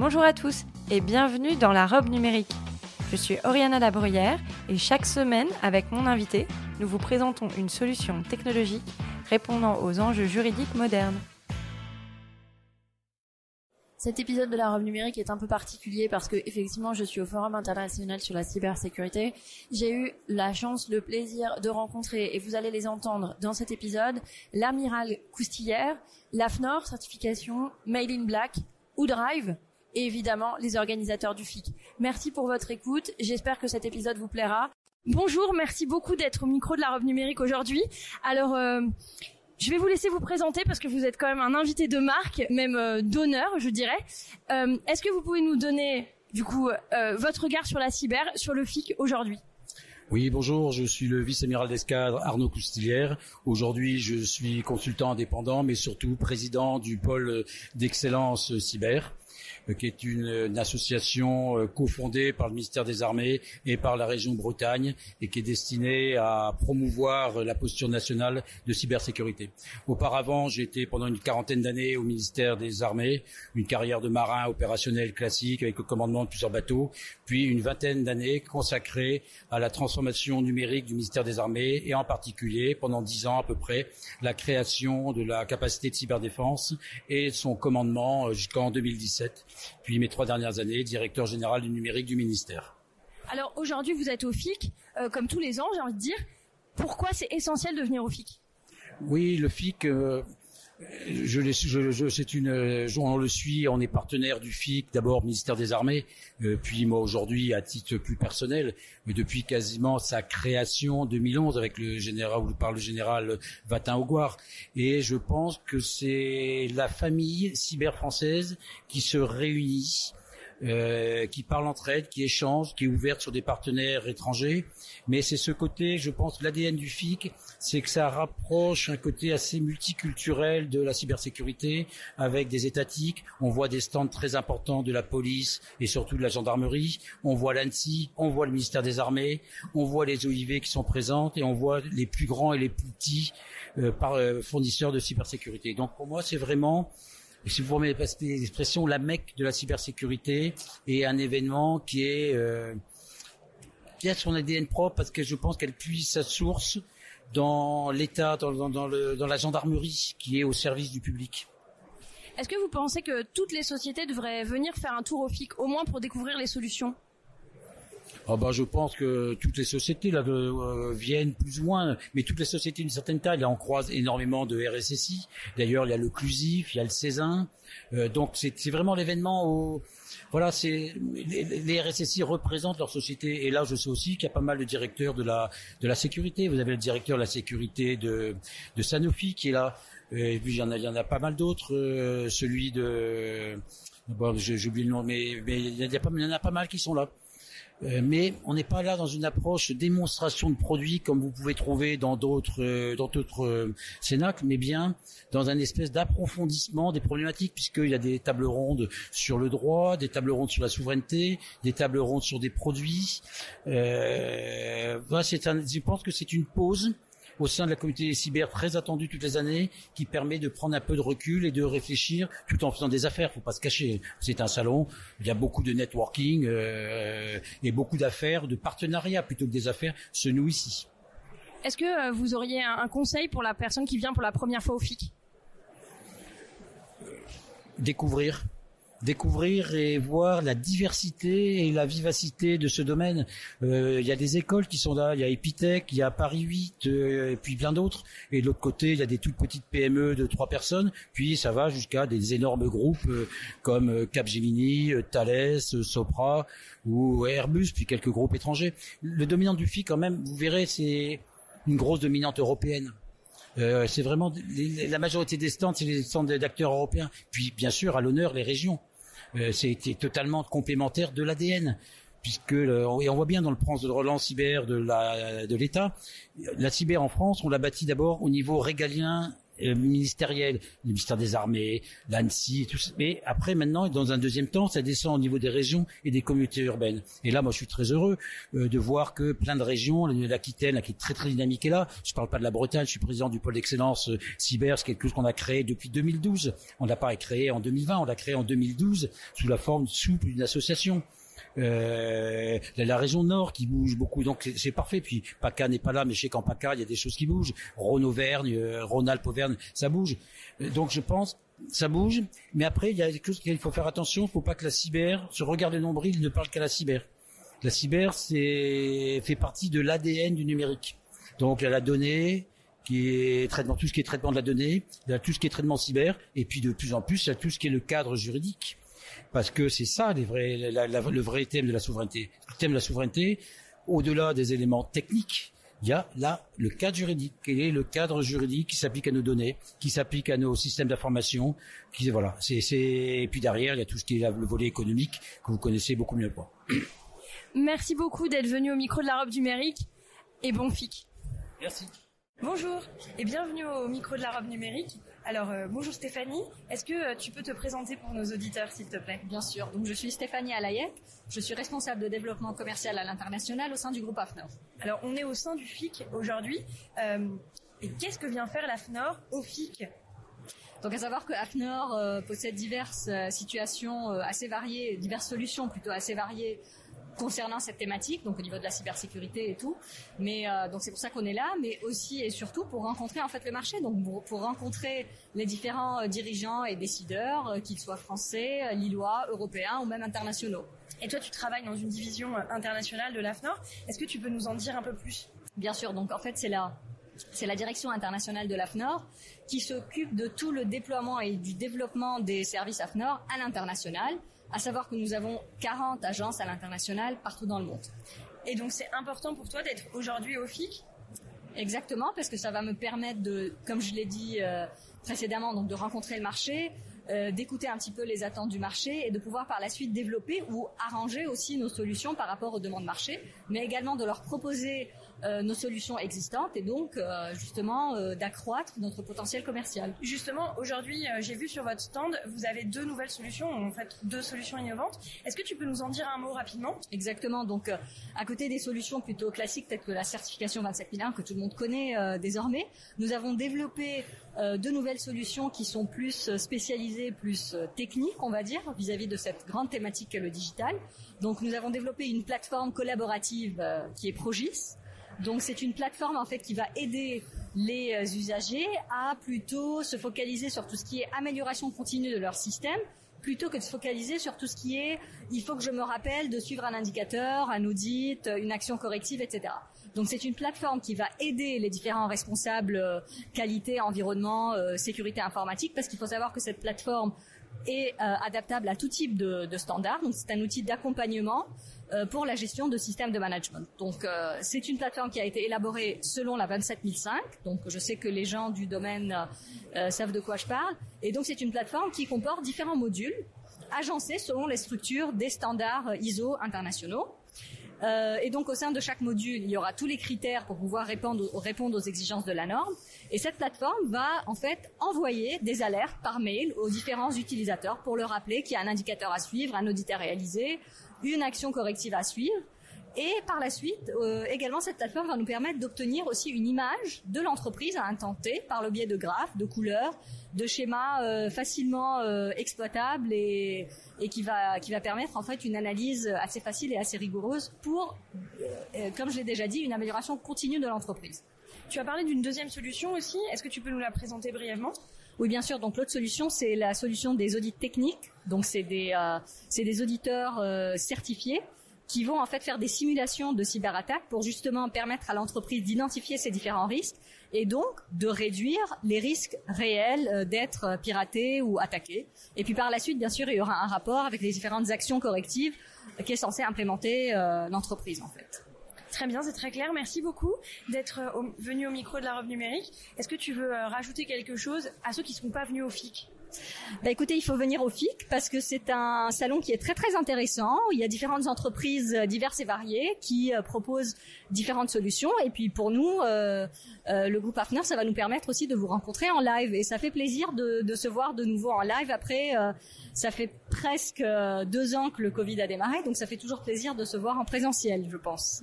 Bonjour à tous et bienvenue dans la robe numérique. Je suis Oriana Labruyère et chaque semaine, avec mon invité, nous vous présentons une solution technologique répondant aux enjeux juridiques modernes. Cet épisode de la robe numérique est un peu particulier parce que effectivement je suis au Forum international sur la cybersécurité. J'ai eu la chance, le plaisir de rencontrer, et vous allez les entendre dans cet épisode, l'amiral Coustillère, l'AFNOR, certification Made in Black, ou Drive, et évidemment les organisateurs du FIC. Merci pour votre écoute, j'espère que cet épisode vous plaira. Bonjour, merci beaucoup d'être au micro de la robe numérique aujourd'hui. Alors, euh, je vais vous laisser vous présenter parce que vous êtes quand même un invité de marque, même euh, d'honneur, je dirais. Euh, Est-ce que vous pouvez nous donner, du coup, votre regard sur la cyber, sur le FIC aujourd'hui? Oui, bonjour, je suis le vice-amiral d'escadre Arnaud Coustilière. Aujourd'hui, je suis consultant indépendant, mais surtout président du pôle d'excellence cyber. Euh, qui est une, association euh, cofondée par le ministère des Armées et par la région Bretagne et qui est destinée à promouvoir la posture nationale de cybersécurité. Auparavant, j'ai été pendant une quarantaine d'années au ministère des Armées, une carrière de marin opérationnel classique avec le commandement de plusieurs bateaux, puis une vingtaine d'années consacrée à la transformation numérique du ministère des Armées et en particulier, pendant dix ans à peu près, la création de la capacité de cyberdéfense et son commandement euh, jusqu'en 2017 puis mes trois dernières années, directeur général du numérique du ministère. Alors aujourd'hui, vous êtes au FIC, euh, comme tous les ans, j'ai envie de dire. Pourquoi c'est essentiel de venir au FIC Oui, le FIC, euh, je, je, je c'est une, on le suit, on est partenaire du FIC, d'abord ministère des Armées, euh, puis moi aujourd'hui à titre plus personnel, mais depuis quasiment sa création 2011 avec le général ou par le général Vatin Augoire, et je pense que c'est la famille cyber française qui se réunit euh, qui parle entre elles, qui échange, qui est ouverte sur des partenaires étrangers. Mais c'est ce côté, je pense, l'ADN du FIC, c'est que ça rapproche un côté assez multiculturel de la cybersécurité avec des étatiques. On voit des stands très importants de la police et surtout de la gendarmerie. On voit l'ANSI, on voit le ministère des Armées, on voit les OIV qui sont présentes et on voit les plus grands et les plus petits euh, euh, fournisseurs de cybersécurité. Donc pour moi, c'est vraiment si vous remettez l'expression, la mecque de la cybersécurité est un événement qui est euh, qui a son ADN propre parce que je pense qu'elle puise sa source dans l'État, dans, dans la gendarmerie qui est au service du public. Est-ce que vous pensez que toutes les sociétés devraient venir faire un tour au FIC, au moins pour découvrir les solutions? Ah bah, je pense que toutes les sociétés là euh, viennent plus ou moins, mais toutes les sociétés d'une certaine taille, là on croise énormément de RSSI. D'ailleurs, il y a le Clusif, il y a le Césin. Euh, donc c'est vraiment l'événement où voilà, les, RSSI représentent leur société. Et là, je sais aussi qu'il y a pas mal de directeurs de la de la sécurité. Vous avez le directeur de la sécurité de Sanofi qui est là. Et puis il y en a, y en a pas mal d'autres. Euh, celui de bon, j'oublie le nom, mais, il y en a pas mal qui sont là. Euh, mais on n'est pas là dans une approche démonstration de produits comme vous pouvez trouver dans d'autres euh, dans d'autres euh, cénacles, mais bien dans un espèce d'approfondissement des problématiques, puisqu'il y a des tables rondes sur le droit, des tables rondes sur la souveraineté, des tables rondes sur des produits. voilà, c'est je pense que c'est une pause au sein de la communauté cyber très attendue toutes les années, qui permet de prendre un peu de recul et de réfléchir tout en faisant des affaires. Faut pas se cacher. C'est un salon. Il y a beaucoup de networking euh, et beaucoup d'affaires, de partenariats plutôt que des affaires se nouent ici. Est-ce que euh, vous auriez un conseil pour la personne qui vient pour la première fois au FIC Découvrir découvrir et voir la diversité et la vivacité de ce domaine. Euh, il y a des écoles qui sont là, il y a Epitech, il y a Paris 8, euh, et puis plein d'autres. Et de l'autre côté, il y a des toutes petites PME de trois personnes. Puis ça va jusqu'à des énormes groupes euh, comme Capgemini, Thales, Sopra ou Airbus, puis quelques groupes étrangers. Le dominant du FI, quand même, vous verrez, c'est une grosse dominante européenne. C'est vraiment la majorité des stands, c'est les stands d'acteurs européens. Puis bien sûr, à l'honneur, les régions. C'était totalement complémentaire de l'ADN puisque et on voit bien dans le plan de relance cyber de la de l'État, la cyber en France, on l'a bâti d'abord au niveau régalien euh, ministériel, le ministère des Armées, l'ANSI, tout ça. Mais après, maintenant, dans un deuxième temps, ça descend au niveau des régions et des communautés urbaines. Et là, moi, je suis très heureux euh, de voir que plein de régions, l'Aquitaine, qui est très très dynamique, est là. Je parle pas de la Bretagne, je suis président du pôle d'excellence euh, cyber, c'est quelque chose qu'on a créé depuis 2012. On l'a pas créé en 2020, on l'a créé en 2012 sous la forme souple d'une association. Euh, la région nord qui bouge beaucoup, donc c'est parfait. Puis PACA n'est pas là, mais je sais qu'en PACA, il y a des choses qui bougent. Rhône-Auvergne, euh, Rhône-Alpes-Auvergne, ça bouge. Euh, donc je pense, ça bouge. Mais après, il y a quelque chose qu'il faut faire attention. Il ne faut pas que la cyber, se regarde les nombrils, ne parle qu'à la cyber. La cyber, c'est fait partie de l'ADN du numérique. Donc il y a la donnée, qui est traitement, tout ce qui est traitement de la donnée, il y a tout ce qui est traitement cyber, et puis de plus en plus, il y a tout ce qui est le cadre juridique parce que c'est ça les vrais, le vrai thème de la souveraineté. Le thème de la souveraineté, au-delà des éléments techniques, il y a là le cadre juridique. Quel est le cadre juridique qui s'applique à nos données, qui s'applique à nos systèmes d'information, qui voilà. C'est, c'est et puis derrière il y a tout ce qui est le volet économique que vous connaissez beaucoup mieux que moi. Merci beaucoup d'être venu au micro de la robe numérique et bon fic. Merci. Bonjour et bienvenue au micro de la robe numérique. Alors euh, bonjour Stéphanie, est-ce que euh, tu peux te présenter pour nos auditeurs s'il te plaît? Bien sûr, donc je suis Stéphanie Alayek, je suis responsable de développement commercial à l'international au sein du groupe AFNOR. Alors on est au sein du FIC aujourd'hui, euh, et qu'est-ce que vient faire l'AFNOR au FIC donc à savoir que AFNOR possède diverses situations assez variées, diverses solutions plutôt assez variées concernant cette thématique, donc au niveau de la cybersécurité et tout. Mais euh, donc c'est pour ça qu'on est là, mais aussi et surtout pour rencontrer en fait le marché, donc pour, rencontrer les différents euh, dirigeants et décideurs, euh, qu'ils soient français, lillois, européens ou même internationaux. Et toi, tu travailles dans une division internationale de l'AFNOR. Est-ce que tu peux nous en dire un peu plus? Bien sûr. Donc en fait, c'est la c'est la direction internationale de l'AFNOR qui s'occupe de tout le déploiement et du développement des services AFNOR à l'international à savoir que nous avons 40 agences à l'international partout dans le monde. Et donc c'est important pour toi d'être aujourd'hui au FIC Exactement, parce que ça va me permettre de, comme je l'ai dit euh, précédemment, donc de rencontrer le marché, euh, d'écouter un petit peu les attentes du marché et de pouvoir par la suite développer ou arranger aussi nos solutions par rapport aux demandes marché, mais également de leur proposer euh, nos solutions existantes et donc euh, justement euh, d'accroître notre potentiel commercial. Justement, aujourd'hui, j'ai vu sur votre stand, vous avez deux nouvelles solutions, en fait deux solutions innovantes. Est-ce que tu peux nous en dire un mot rapidement? Exactement. Donc, à côté des solutions plutôt classiques telles que la certification 27001 que tout le monde connaît désormais, nous avons développé deux nouvelles solutions qui sont plus spécialisées, plus techniques, on va dire, vis-à-vis -vis de cette grande thématique qu'est le digital. Donc, nous avons développé une plateforme collaborative qui est Progis donc c'est une plateforme en fait qui va aider les euh, usagers à plutôt se focaliser sur tout ce qui est amélioration continue de leur système plutôt que de se focaliser sur tout ce qui est il faut que je me rappelle de suivre un indicateur, un audit, une action corrective, etc. Donc c'est une plateforme qui va aider les différents responsables euh, qualité, environnement, euh, sécurité informatique, parce qu'il faut savoir que cette plateforme est adaptable à tout type de, de standards. Donc c'est un outil d'accompagnement euh, pour la gestion de systèmes de management. Donc euh, c'est une plateforme qui a été élaborée selon la 27005. Donc je sais que les gens du domaine euh, savent de quoi je parle. Et donc c'est une plateforme qui comporte différents modules agencés selon les structures des standards ISO internationaux. Euh, et donc au sein de chaque module, il y aura tous les critères pour pouvoir répondre, répondre aux exigences de la norme. Et cette plateforme va en fait envoyer des alertes par mail aux différents utilisateurs pour leur rappeler qu'il y a un indicateur à suivre, un audit à réaliser, une action corrective à suivre. Et par la suite, euh, également, cette plateforme va nous permettre d'obtenir aussi une image de l'entreprise à T par le biais de graphes, de couleurs, de schémas euh, facilement euh, exploitables et, et, qui va qui va permettre en fait une analyse assez facile et assez rigoureuse pour, comme je l'ai déjà dit, une amélioration continue de l'entreprise. Tu as parlé d'une deuxième solution aussi. Est-ce que tu peux nous la présenter brièvement? Oui, bien sûr. Donc l'autre solution, c'est la solution des audits techniques. Donc c'est des, euh, c'est des auditeurs euh, certifiés qui vont en fait faire des simulations de cyberattaques pour justement permettre à l'entreprise d'identifier ces différents risques et donc de réduire les risques réels euh, d'être piraté ou attaqué. Et puis par la suite, bien sûr, il y aura un rapport avec les différentes actions correctives qui est censé implémenter l'entreprise en fait. Très bien, c'est très clair. Merci beaucoup d'être euh, venu au micro de la robe numérique. Est-ce que tu veux euh, rajouter quelque chose à ceux qui ne sont pas venus au FIC? Bah écoutez, il faut venir au FIC parce que c'est un salon qui est très très intéressant. Il y a différentes entreprises euh, diverses et variées qui euh, proposent différentes solutions. Et puis pour nous, euh, le groupe Partner, ça va nous permettre aussi de vous rencontrer en live. Et ça fait plaisir de, se voir de nouveau en live. Après, ça fait presque deux ans que le Covid a démarré, donc ça fait toujours plaisir de se voir en présentiel, je pense.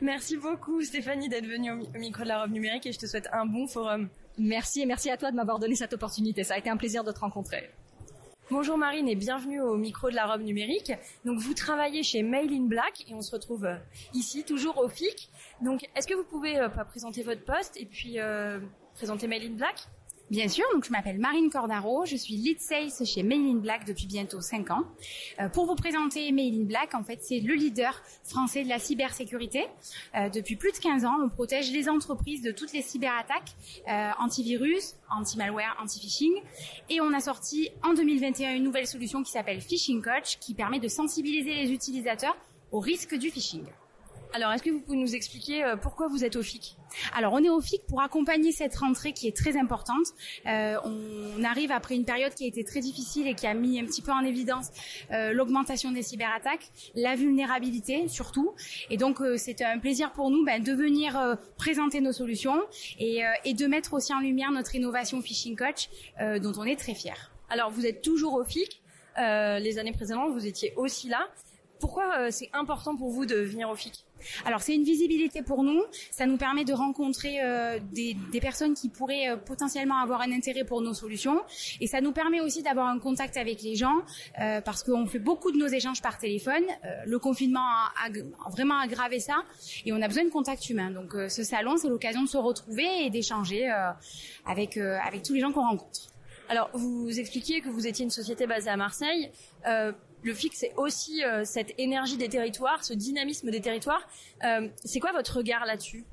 Merci beaucoup Stéphanie d'être venue au micro de la robe numérique et je te souhaite un bon forum. Merci et merci à toi de m'avoir donné cette opportunité. Ça a été un plaisir de te rencontrer. Bonjour Marine et bienvenue au micro de la robe numérique. Donc vous travaillez chez Mail in Black et on se retrouve euh, ici toujours au FIC. Donc est-ce que vous pouvez euh, présenter votre poste et puis euh, présenter Mail in Black? Bien sûr, je m'appelle Marine Cordaro, je suis lead sales chez Mail in Black depuis bientôt 5 ans. Euh, pour vous présenter Mail in Black, en fait, c'est le leader français de la cybersécurité. Euh, depuis plus de 15 ans, on protège les entreprises de toutes les cyberattaques, euh, antivirus, anti-malware, anti-phishing. Et on a sorti en 2021 une nouvelle solution qui s'appelle Phishing Coach, qui permet de sensibiliser les utilisateurs au risque du phishing. Alors, est-ce que vous pouvez nous expliquer euh, pourquoi vous êtes au FIC? Alors, on est au FIC pour accompagner cette rentrée qui est très importante. Euh, on arrive après une période qui a été très difficile et qui a mis un petit peu en évidence euh, l'augmentation des cyberattaques, la vulnérabilité surtout. Et donc, euh, c'est un plaisir pour nous ben, de venir euh, présenter nos solutions et, euh, et, de mettre aussi en lumière notre innovation Phishing Coach dont on est très fiers. Alors, vous êtes toujours au FIC. les années précédentes, vous étiez aussi là. Pourquoi c'est important pour vous de venir au FIC? Alors c'est une visibilité pour nous, ça nous permet de rencontrer euh, des, personnes qui pourraient euh, potentiellement avoir un intérêt pour nos solutions et ça nous permet aussi d'avoir un contact avec les gens euh, parce qu'on fait beaucoup de nos échanges par téléphone. le confinement a, a, vraiment aggravé ça et on a besoin de contact humain. Donc ce salon c'est l'occasion de se retrouver et d'échanger avec, avec tous les gens qu'on rencontre. Alors vous expliquiez que vous étiez une société basée à Marseille le FIC, c'est aussi euh, cette énergie des territoires, ce dynamisme des territoires. Euh, c'est quoi votre regard là-dessus?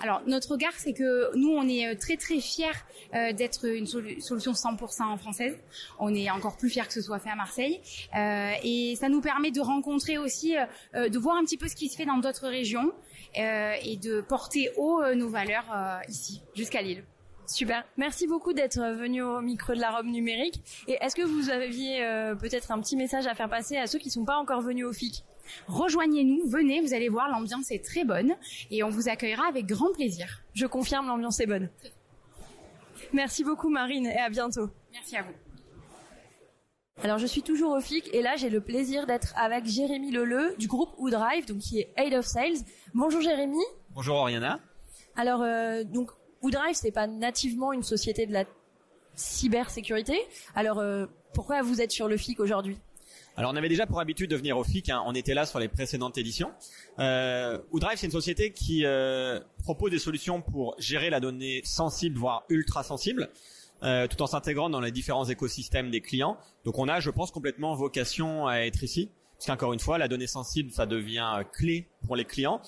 Alors notre regard, c'est que nous, on est euh, très très fiers euh, d'être une solu solution 100% française. On est encore plus fiers que ce soit fait à Marseille, euh, et ça nous permet de rencontrer aussi, euh, de voir un petit peu ce qui se fait dans d'autres régions et de porter haut nos valeurs ici, jusqu'à Lille. Super. Merci beaucoup d'être venu au micro de la robe numérique. Et est-ce que vous aviez euh, peut-être un petit message à faire passer à ceux qui ne sont pas encore venus au FIC? Rejoignez-nous, venez, vous allez voir, l'ambiance est très bonne et on vous accueillera avec grand plaisir. Je confirme, l'ambiance est bonne. Merci beaucoup Marine et à bientôt. Merci à vous. Alors je suis toujours au FIC et là j'ai le plaisir d'être avec Jérémy Leleu du groupe Woodrive, donc qui est Head of Sales. Bonjour Jérémy. Bonjour Oriana. Alors euh, donc WoodRive, c'est pas nativement une société de la cybersécurité. Alors, euh, pourquoi vous êtes sur le FIC aujourd'hui? Alors on avait déjà pour habitude de venir au FIC, hein. on était là sur les précédentes éditions. Euh, Woodrive c'est une société qui euh, propose des solutions pour gérer la donnée sensible, voire ultra sensible, euh, tout en s'intégrant dans les différents écosystèmes des clients. Donc on a, je pense, complètement vocation à être ici, parce qu'encore une fois, la donnée sensible, ça devient clé pour les clients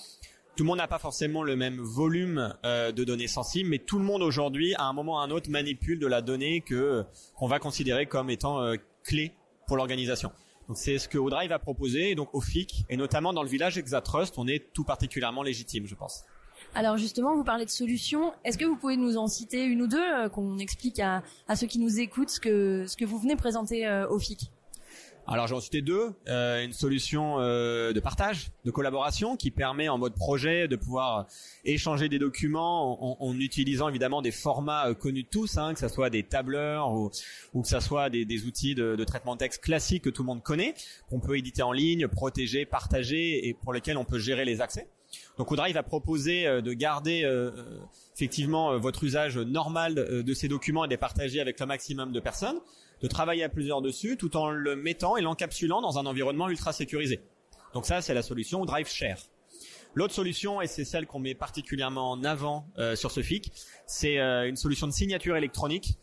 tout le monde n'a pas forcément le même volume euh, de données sensibles, mais tout le monde aujourd'hui, à un moment ou à un autre, manipule de la donnée que qu'on va considérer comme étant euh, clé pour l'organisation. Donc c'est ce que Odrive a proposé, donc au FIC, et notamment dans le village Exatrust, on est tout particulièrement légitime, je pense. Alors justement, vous parlez de solutions. Est-ce que vous pouvez nous en citer une ou deux, euh, qu'on explique à, à, ceux qui nous écoutent ce que, ce que vous venez présenter euh, au FIC? Alors j'en cité deux, euh, une solution euh, de partage, de collaboration qui permet en mode projet de pouvoir échanger des documents en, en utilisant évidemment des formats euh, connus de tous, hein, que ce soit des tableurs ou, ou que ce soit des, des outils de, de, traitement de texte classiques que tout le monde connaît, qu'on peut éditer en ligne, protéger, partager et pour lesquels on peut gérer les accès. Donc Woodrive va proposer de garder euh, effectivement votre usage normal de ces documents et de les partager avec le maximum de personnes de travailler à plusieurs dessus tout en le mettant et l'encapsulant dans un environnement ultra sécurisé. Donc ça, c'est la solution Drive Share. L'autre solution, et c'est celle qu'on met particulièrement en avant euh, sur ce FIC, c'est euh, une solution de signature électronique.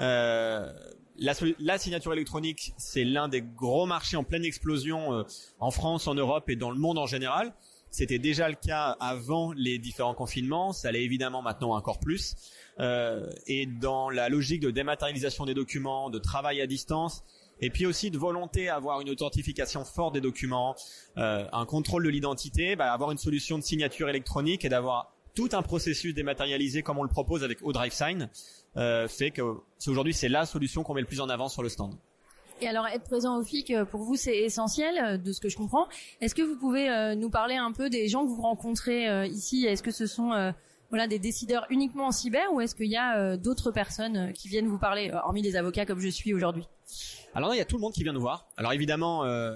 Euh, la, la, signature électronique, c'est l'un des gros marchés en pleine explosion euh, en France, en Europe et dans le monde en général. C'était déjà le cas avant les différents confinements, ça l'est évidemment maintenant encore plus euh, et dans la logique de dématérialisation des documents, de travail à distance, et puis aussi de volonté à avoir une authentification forte des documents, euh, un contrôle de l'identité, bah, avoir une solution de signature électronique et d'avoir tout un processus dématérialisé comme on le propose avec ODriveSign euh, fait que aujourd'hui c'est la solution qu'on met le plus en avant sur le stand. Et alors être présent au FIC euh, pour vous c'est essentiel euh, de ce que je comprends. Est-ce que vous pouvez euh, nous parler un peu des gens que vous rencontrez ici? Est-ce que ce sont voilà des décideurs uniquement en cyber ou est-ce qu'il y a d'autres personnes qui viennent vous parler hormis des avocats comme je suis aujourd'hui? Alors il y a tout le monde qui vient nous voir. Alors évidemment, euh,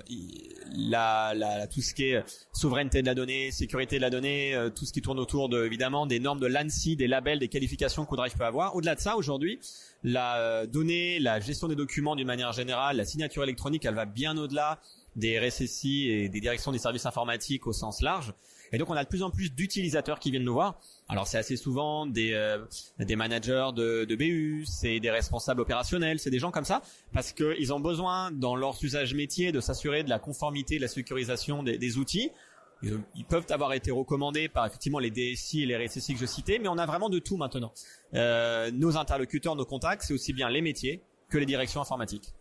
la, la, tout ce qui est souveraineté de la donnée, sécurité de la donnée, euh, tout ce qui tourne autour de, évidemment des normes de l'ANSI, des labels, des qualifications qu'Oudrive peut avoir. Au-delà de ça, aujourd'hui, la euh, donnée, la gestion des documents d'une manière générale, la signature électronique, elle va bien au-delà des RSSI et des directions des services informatiques au sens large. Et donc on a de plus en plus d'utilisateurs qui viennent nous voir. Alors c'est assez souvent des euh, des managers de, de BU, c'est des responsables opérationnels, c'est des gens comme ça parce qu'ils ont besoin dans leur usage métier de s'assurer de la conformité, de la sécurisation des, des outils. Ils, peuvent avoir été recommandés par effectivement les DSI et les RSSI que je citais, mais on a vraiment de tout maintenant. Euh, nos interlocuteurs, nos contacts, c'est aussi bien les métiers que les directions informatiques.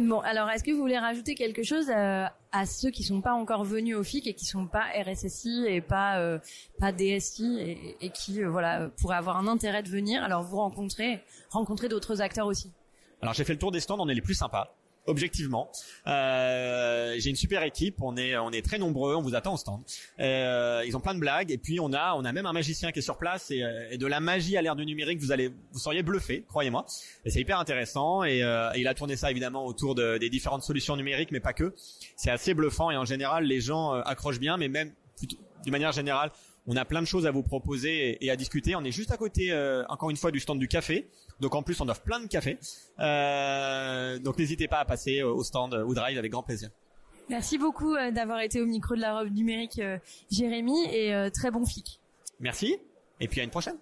Bon, alors est-ce que vous voulez rajouter quelque chose à, euh, à, ceux qui sont pas encore venus au FIC et qui sont pas RSSI et pas euh, DSI et, qui euh, pourraient avoir un intérêt de venir? Alors vous rencontrez rencontrer d'autres acteurs aussi. Alors j'ai fait le tour des stands, on est les plus sympas objectivement. Euh, j'ai une super équipe, on est on est très nombreux, on vous attend au stand. Euh, ils ont plein de blagues et puis on a on a même un magicien qui est sur place et, et de la magie à l'ère du numérique, vous allez vous seriez bluffé, croyez-moi. Et c'est hyper intéressant et, euh, il a tourné ça évidemment autour de, des différentes solutions numériques, mais pas que. C'est assez bluffant et en général les gens euh, accrochent bien, mais même plutôt d'une manière générale, on a plein de choses à vous proposer et, à discuter. On est juste à côté, euh, encore une fois, du stand du café. Donc en plus, on offre plein de cafés. Euh, donc n'hésitez pas à passer au stand ou Drive avec grand plaisir. Merci beaucoup euh, d'avoir été au micro de la robe numérique, Jérémy, et très bon flic. Merci. Et puis à une prochaine.